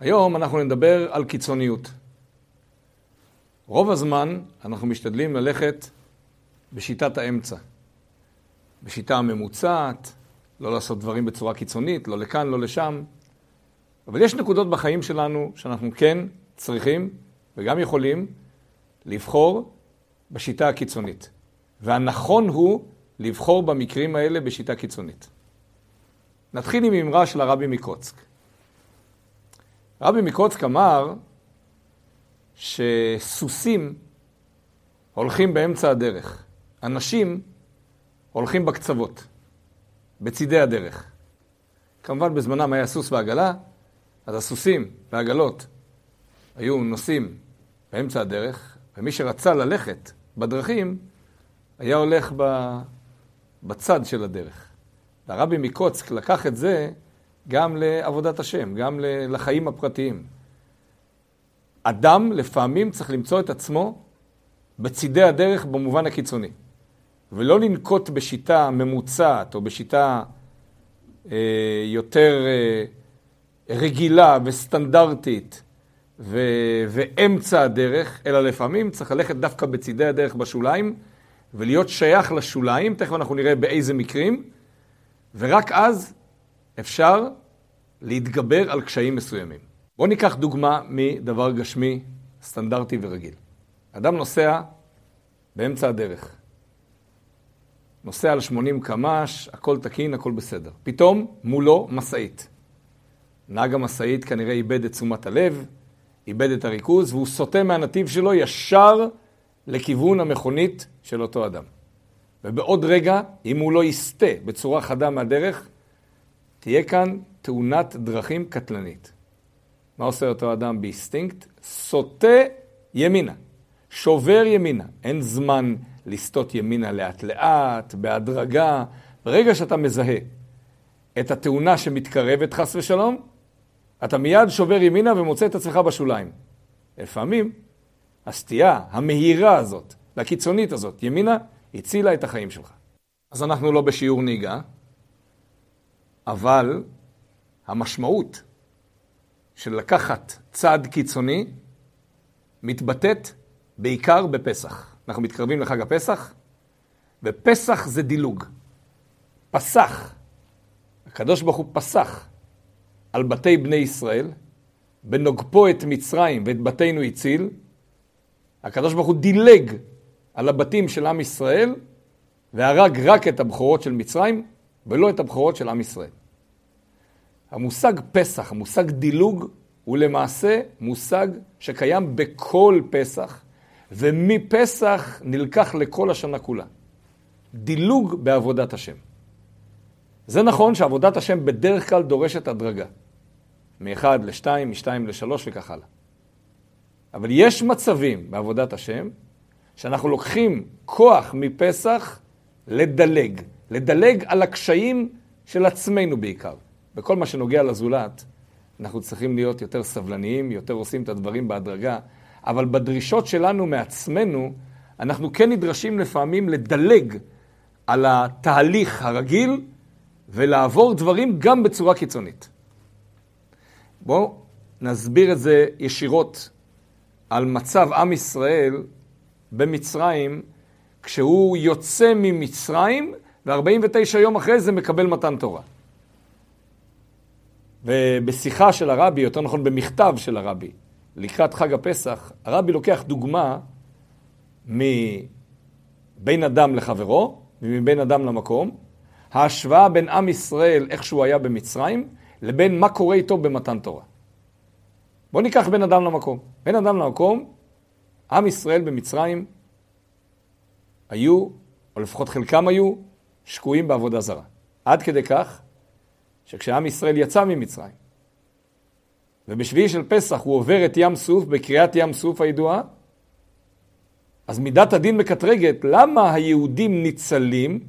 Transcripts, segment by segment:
היום אנחנו נדבר על קיצוניות. רוב הזמן אנחנו משתדלים ללכת בשיטת האמצע. בשיטה הממוצעת, לא לעשות דברים בצורה קיצונית, לא לכאן, לא לשם. אבל יש נקודות בחיים שלנו שאנחנו כן צריכים וגם יכולים לבחור בשיטה הקיצונית. והנכון הוא לבחור במקרים האלה בשיטה קיצונית. נתחיל עם אמרה של הרבי מקוצק. רבי מקוצק אמר שסוסים הולכים באמצע הדרך, אנשים הולכים בקצוות, בצידי הדרך. כמובן בזמנם היה סוס ועגלה, אז הסוסים והעגלות היו נוסעים באמצע הדרך, ומי שרצה ללכת בדרכים היה הולך בצד של הדרך. והרבי מקוצק לקח את זה גם לעבודת השם, גם לחיים הפרטיים. אדם לפעמים צריך למצוא את עצמו בצידי הדרך במובן הקיצוני, ולא לנקוט בשיטה ממוצעת או בשיטה אה, יותר אה, רגילה וסטנדרטית ו, ואמצע הדרך, אלא לפעמים צריך ללכת דווקא בצידי הדרך בשוליים ולהיות שייך לשוליים, תכף אנחנו נראה באיזה מקרים, ורק אז אפשר להתגבר על קשיים מסוימים. בואו ניקח דוגמה מדבר גשמי, סטנדרטי ורגיל. אדם נוסע באמצע הדרך. נוסע על 80 קמ"ש, הכל תקין, הכל בסדר. פתאום מולו משאית. נהג המשאית כנראה איבד את תשומת הלב, איבד את הריכוז, והוא סוטה מהנתיב שלו ישר לכיוון המכונית של אותו אדם. ובעוד רגע, אם הוא לא יסטה בצורה חדה מהדרך, תהיה כאן תאונת דרכים קטלנית. מה עושה אותו אדם באיסטינקט? סוטה ימינה, שובר ימינה. אין זמן לסטות ימינה לאט לאט, בהדרגה. ברגע שאתה מזהה את התאונה שמתקרבת חס ושלום, אתה מיד שובר ימינה ומוצא את עצמך בשוליים. לפעמים הסטייה המהירה הזאת, לקיצונית הזאת, ימינה, הצילה את החיים שלך. אז אנחנו לא בשיעור נהיגה, אבל המשמעות של לקחת צעד קיצוני מתבטאת בעיקר בפסח. אנחנו מתקרבים לחג הפסח, ופסח זה דילוג. פסח. הקדוש ברוך הוא פסח על בתי בני ישראל, בנוגפו את מצרים ואת בתינו הציל. הקדוש ברוך הוא דילג על הבתים של עם ישראל, והרג רק את הבכורות של מצרים, ולא את הבכורות של עם ישראל. המושג פסח, המושג דילוג, הוא למעשה מושג שקיים בכל פסח, ומפסח נלקח לכל השנה כולה. דילוג בעבודת השם. זה נכון שעבודת השם בדרך כלל דורשת הדרגה. מ-1 ל-2, מ-2 ל-3 וכך הלאה. אבל יש מצבים בעבודת השם שאנחנו לוקחים כוח מפסח לדלג, לדלג על הקשיים של עצמנו בעיקר. בכל מה שנוגע לזולת, אנחנו צריכים להיות יותר סבלניים, יותר עושים את הדברים בהדרגה, אבל בדרישות שלנו מעצמנו, אנחנו כן נדרשים לפעמים לדלג על התהליך הרגיל ולעבור דברים גם בצורה קיצונית. בואו נסביר את זה ישירות על מצב עם ישראל במצרים, כשהוא יוצא ממצרים, ו-49 יום אחרי זה מקבל מתן תורה. ובשיחה של הרבי, יותר נכון במכתב של הרבי, לקראת חג הפסח, הרבי לוקח דוגמה מבין אדם לחברו ומבין אדם למקום, ההשוואה בין עם ישראל, איך שהוא היה במצרים, לבין מה קורה איתו במתן תורה. בואו ניקח בין אדם למקום. בין אדם למקום, עם ישראל במצרים היו, או לפחות חלקם היו, שקועים בעבודה זרה. עד כדי כך שכשעם ישראל יצא ממצרים, ובשביעי של פסח הוא עובר את ים סוף, בקריאת ים סוף הידועה, אז מידת הדין מקטרגת, למה היהודים ניצלים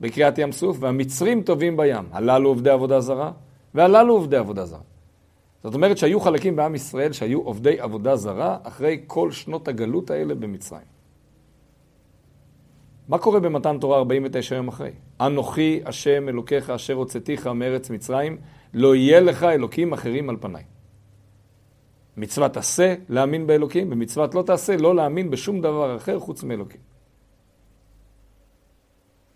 בקריאת ים סוף והמצרים טובים בים? הללו עובדי עבודה זרה והללו עובדי עבודה זרה. זאת אומרת שהיו חלקים בעם ישראל שהיו עובדי עבודה זרה אחרי כל שנות הגלות האלה במצרים. מה קורה במתן תורה 49 יום אחרי? אנוכי השם אלוקיך אשר הוצאתיך מארץ מצרים, לא יהיה לך אלוקים אחרים על פניי. מצוות עשה, להאמין באלוקים, ומצוות לא תעשה, לא להאמין בשום דבר אחר חוץ מאלוקים.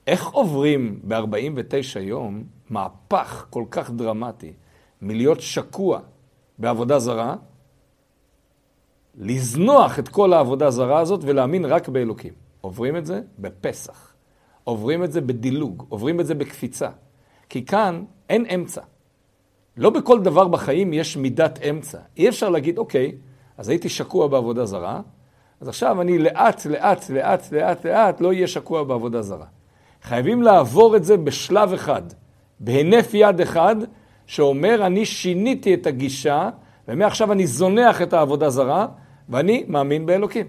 איך עוברים ב-49 יום מהפך כל כך דרמטי מלהיות שקוע בעבודה זרה, לזנוח את כל העבודה זרה הזאת ולהאמין רק באלוקים. עוברים את זה בפסח, עוברים את זה בדילוג, עוברים את זה בקפיצה. כי כאן אין אמצע. לא בכל דבר בחיים יש מידת אמצע. אי אפשר להגיד, אוקיי, אז הייתי שקוע בעבודה זרה, אז עכשיו אני לאט, לאט, לאט, לאט, לאט, לא אהיה שקוע בעבודה זרה. חייבים לעבור את זה בשלב אחד, בהינף יד אחד, שאומר, אני שיניתי את הגישה, ומעכשיו אני זונח את העבודה זרה, ואני מאמין באלוקים.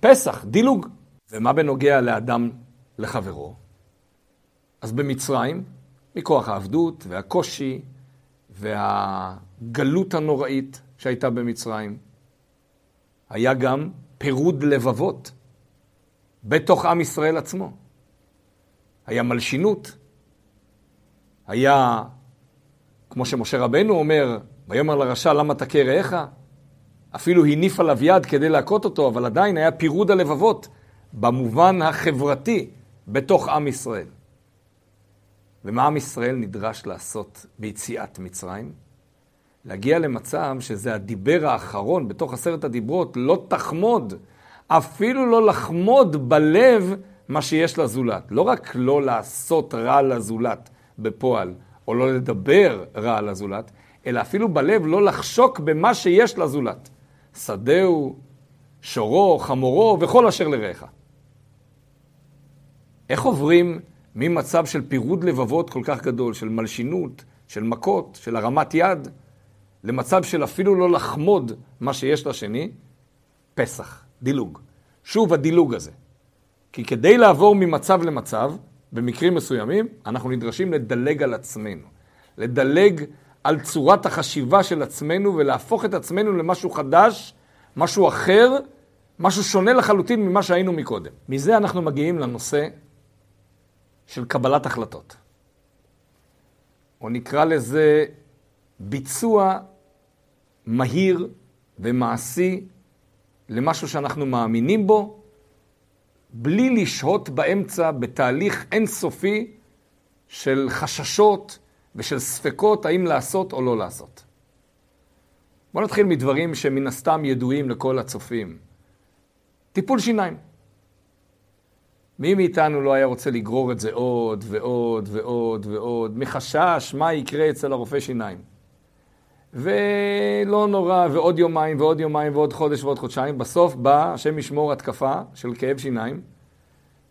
פסח, דילוג. ומה בנוגע לאדם לחברו? אז במצרים, מכוח העבדות והקושי והגלות הנוראית שהייתה במצרים, היה גם פירוד לבבות בתוך עם ישראל עצמו. היה מלשינות, היה, כמו שמשה רבנו אומר, ויאמר לרשע למה תכה רעך? אפילו הניף עליו יד כדי להכות אותו, אבל עדיין היה פירוד הלבבות במובן החברתי בתוך עם ישראל. ומה עם ישראל נדרש לעשות ביציאת מצרים? להגיע למצב שזה הדיבר האחרון בתוך עשרת הדיברות, לא תחמוד, אפילו לא לחמוד בלב מה שיש לזולת. לא רק לא לעשות רע לזולת בפועל, או לא לדבר רע לזולת, אלא אפילו בלב לא לחשוק במה שיש לזולת. שדהו, שורו, חמורו וכל אשר לרעך. איך עוברים ממצב של פירוד לבבות כל כך גדול, של מלשינות, של מכות, של הרמת יד, למצב של אפילו לא לחמוד מה שיש לשני? פסח, דילוג. שוב הדילוג הזה. כי כדי לעבור ממצב למצב, במקרים מסוימים, אנחנו נדרשים לדלג על עצמנו. לדלג על צורת החשיבה של עצמנו ולהפוך את עצמנו למשהו חדש, משהו אחר, משהו שונה לחלוטין ממה שהיינו מקודם. מזה אנחנו מגיעים לנושא של קבלת החלטות. או נקרא לזה ביצוע מהיר ומעשי למשהו שאנחנו מאמינים בו, בלי לשהות באמצע בתהליך אינסופי של חששות ושל ספקות האם לעשות או לא לעשות. בואו נתחיל מדברים שמן הסתם ידועים לכל הצופים. טיפול שיניים. מי מאיתנו לא היה רוצה לגרור את זה עוד ועוד ועוד ועוד, מחשש מה יקרה אצל הרופא שיניים. ולא נורא, ועוד יומיים ועוד יומיים ועוד חודש ועוד חודשיים, בסוף בא, השם ישמור, התקפה של כאב שיניים,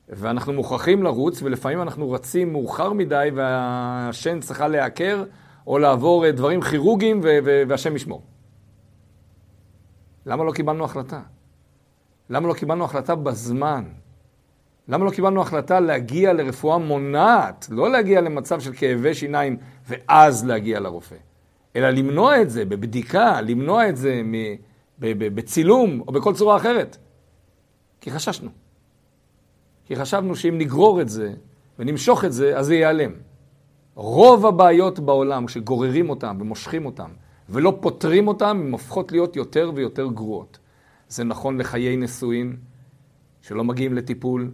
ואנחנו מוכרחים לרוץ, ולפעמים אנחנו רצים מאוחר מדי, והשן צריכה להיעקר, או לעבור דברים כירורגיים, והשם ישמור. למה לא קיבלנו החלטה? למה לא קיבלנו החלטה בזמן? למה לא קיבלנו החלטה להגיע לרפואה מונעת, לא להגיע למצב של כאבי שיניים ואז להגיע לרופא, אלא למנוע את זה בבדיקה, למנוע את זה בצילום או בכל צורה אחרת? כי חששנו. כי חשבנו שאם נגרור את זה ונמשוך את זה, אז זה ייעלם. רוב הבעיות בעולם, כשגוררים אותם ומושכים אותם ולא פותרים אותם, הן הופכות להיות יותר ויותר גרועות. זה נכון לחיי נשואין, שלא מגיעים לטיפול,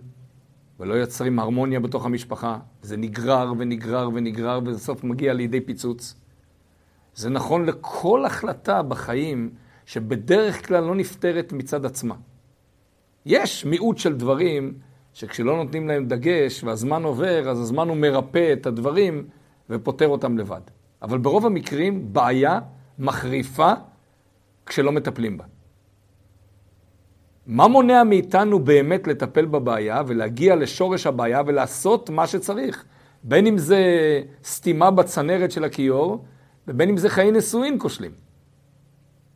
ולא יוצרים הרמוניה בתוך המשפחה, זה נגרר ונגרר ונגרר, ובסוף מגיע לידי פיצוץ. זה נכון לכל החלטה בחיים שבדרך כלל לא נפתרת מצד עצמה. יש מיעוט של דברים שכשלא נותנים להם דגש והזמן עובר, אז הזמן הוא מרפא את הדברים ופותר אותם לבד. אבל ברוב המקרים בעיה מחריפה כשלא מטפלים בה. מה מונע מאיתנו באמת לטפל בבעיה ולהגיע לשורש הבעיה ולעשות מה שצריך? בין אם זה סתימה בצנרת של הכיור, ובין אם זה חיי נשואין כושלים.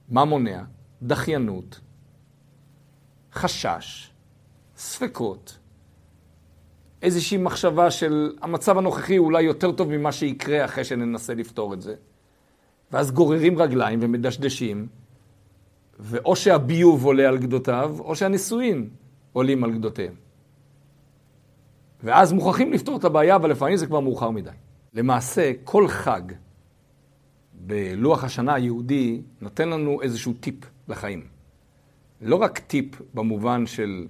מה מונע? דחיינות, חשש, ספקות, איזושהי מחשבה של המצב הנוכחי אולי יותר טוב ממה שיקרה אחרי שננסה לפתור את זה. ואז גוררים רגליים ומדשדשים, ואו שהביוב עולה על גדותיו, או שהנישואין עולים על גדותיהם. ואז מוכרחים לפתור את הבעיה, אבל לפעמים זה כבר מאוחר מדי. למעשה, כל חג בלוח השנה היהודי נותן לנו איזשהו טיפ לחיים. לא רק טיפ במובן של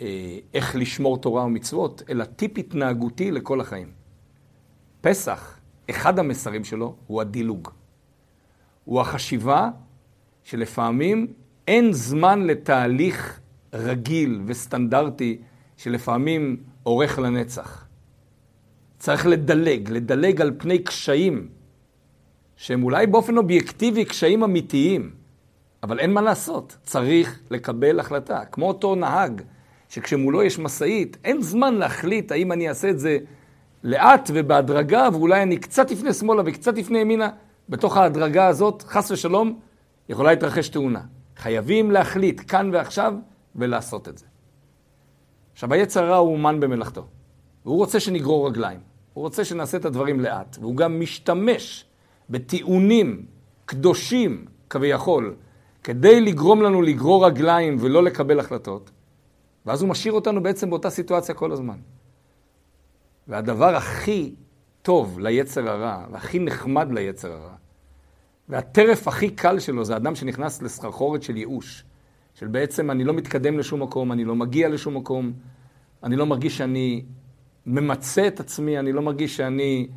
אה, איך לשמור תורה ומצוות, אלא טיפ התנהגותי לכל החיים. פסח, אחד המסרים שלו הוא הדילוג. הוא החשיבה שלפעמים אין זמן לתהליך רגיל וסטנדרטי שלפעמים אורך לנצח. צריך לדלג, לדלג על פני קשיים שהם אולי באופן אובייקטיבי קשיים אמיתיים, אבל אין מה לעשות, צריך לקבל החלטה. כמו אותו נהג, שכשמולו יש משאית, אין זמן להחליט האם אני אעשה את זה לאט ובהדרגה, ואולי אני קצת לפני שמאלה וקצת לפני ימינה. בתוך ההדרגה הזאת, חס ושלום, יכולה להתרחש תאונה. חייבים להחליט כאן ועכשיו ולעשות את זה. עכשיו, היצר הרע הוא אומן במלאכתו. והוא רוצה שנגרור רגליים. הוא רוצה שנעשה את הדברים לאט. והוא גם משתמש בטיעונים קדושים, כביכול, כדי לגרום לנו לגרור רגליים ולא לקבל החלטות. ואז הוא משאיר אותנו בעצם באותה סיטואציה כל הזמן. והדבר הכי טוב ליצר הרע, והכי נחמד ליצר הרע, והטרף הכי קל שלו זה אדם שנכנס לסחרחורת של ייאוש. של בעצם אני לא מתקדם לשום מקום, אני לא מגיע לשום מקום, אני לא מרגיש שאני ממצה את עצמי, אני לא מרגיש שאני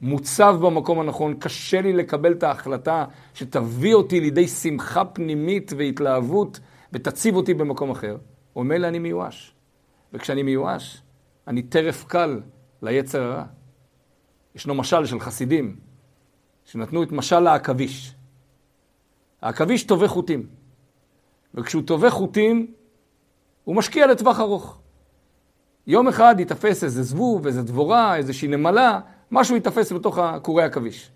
מוצב במקום הנכון, קשה לי לקבל את ההחלטה שתביא אותי לידי שמחה פנימית והתלהבות ותציב אותי במקום אחר. ומילא אני מיואש. וכשאני מיואש, אני טרף קל ליצר הרע. ישנו משל של חסידים, שנתנו את משל העכביש. העכביש טווה חוטים, וכשהוא טווה חוטים, הוא משקיע לטווח ארוך. יום אחד ייתפס איזה זבוב, איזה דבורה, איזושהי נמלה, משהו ייתפס בתוך קורי עכביש.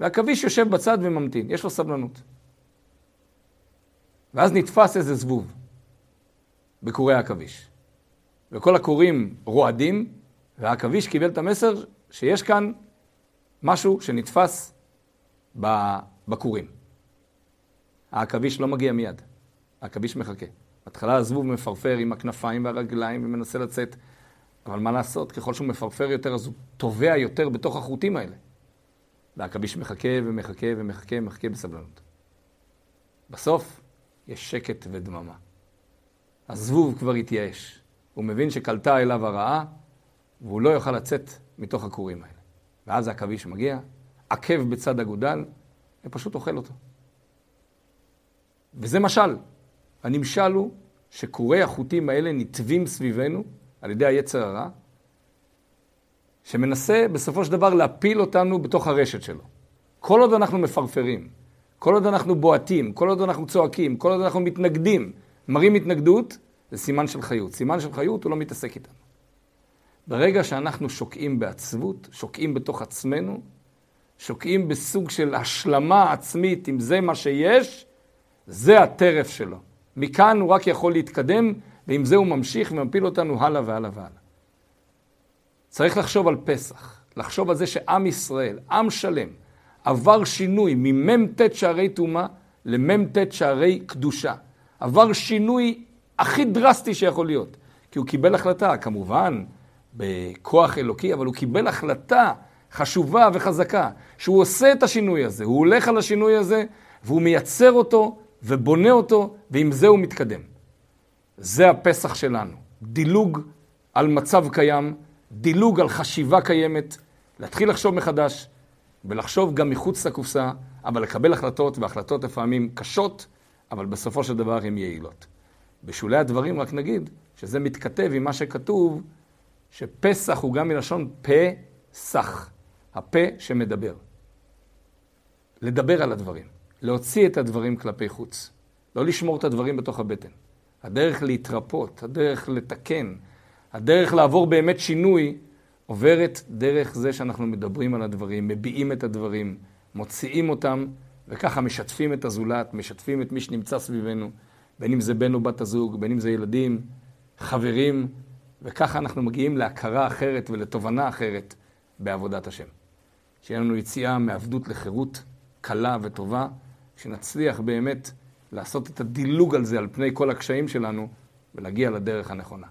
והעכביש יושב בצד וממתין, יש לו סבלנות. ואז נתפס איזה זבוב בקורי העכביש. וכל הקורים רועדים, והעכביש קיבל את המסר שיש כאן משהו שנתפס בקורים. העכביש לא מגיע מיד, העכביש מחכה. בהתחלה הזבוב מפרפר עם הכנפיים והרגליים ומנסה לצאת, אבל מה לעשות, ככל שהוא מפרפר יותר, אז הוא טובע יותר בתוך החוטים האלה. והעכביש מחכה ומחכה ומחכה ומחכה בסבלנות. בסוף יש שקט ודממה. הזבוב כבר התייאש. הוא מבין שקלטה אליו הרעה, והוא לא יוכל לצאת מתוך הכורים האלה. ואז העכביש מגיע, עקב בצד אגודל, ופשוט אוכל אותו. וזה משל. הנמשל הוא שכורי החוטים האלה נתווים סביבנו על ידי היצר הרע, שמנסה בסופו של דבר להפיל אותנו בתוך הרשת שלו. כל עוד אנחנו מפרפרים, כל עוד אנחנו בועטים, כל עוד אנחנו צועקים, כל עוד אנחנו מתנגדים, מראים התנגדות, זה סימן של חיות. סימן של חיות הוא לא מתעסק איתנו. ברגע שאנחנו שוקעים בעצבות, שוקעים בתוך עצמנו, שוקעים בסוג של השלמה עצמית, אם זה מה שיש, זה הטרף שלו. מכאן הוא רק יכול להתקדם, ועם זה הוא ממשיך ומפיל אותנו הלאה והלאה והלאה. צריך לחשוב על פסח, לחשוב על זה שעם ישראל, עם שלם, עבר שינוי ממ"ט שערי טומאה למ"ט שערי קדושה. עבר שינוי הכי דרסטי שיכול להיות. כי הוא קיבל החלטה, כמובן, בכוח אלוקי, אבל הוא קיבל החלטה חשובה וחזקה, שהוא עושה את השינוי הזה, הוא הולך על השינוי הזה, והוא מייצר אותו ובונה אותו, ועם זה הוא מתקדם. זה הפסח שלנו. דילוג על מצב קיים, דילוג על חשיבה קיימת, להתחיל לחשוב מחדש, ולחשוב גם מחוץ לקופסה, אבל לקבל החלטות, והחלטות לפעמים קשות, אבל בסופו של דבר הן יעילות. בשולי הדברים רק נגיד שזה מתכתב עם מה שכתוב, שפסח הוא גם מלשון פסח, הפה שמדבר. לדבר על הדברים. להוציא את הדברים כלפי חוץ. לא לשמור את הדברים בתוך הבטן. הדרך להתרפות, הדרך לתקן, הדרך לעבור באמת שינוי, עוברת דרך זה שאנחנו מדברים על הדברים, מביעים את הדברים, מוציאים אותם, וככה משתפים את הזולת, משתפים את מי שנמצא סביבנו, בין אם זה בן או בת הזוג, בין אם זה ילדים, חברים, וככה אנחנו מגיעים להכרה אחרת ולתובנה אחרת בעבודת השם. שיהיה לנו יציאה מעבדות לחירות קלה וטובה. שנצליח באמת לעשות את הדילוג על זה, על פני כל הקשיים שלנו, ולהגיע לדרך הנכונה.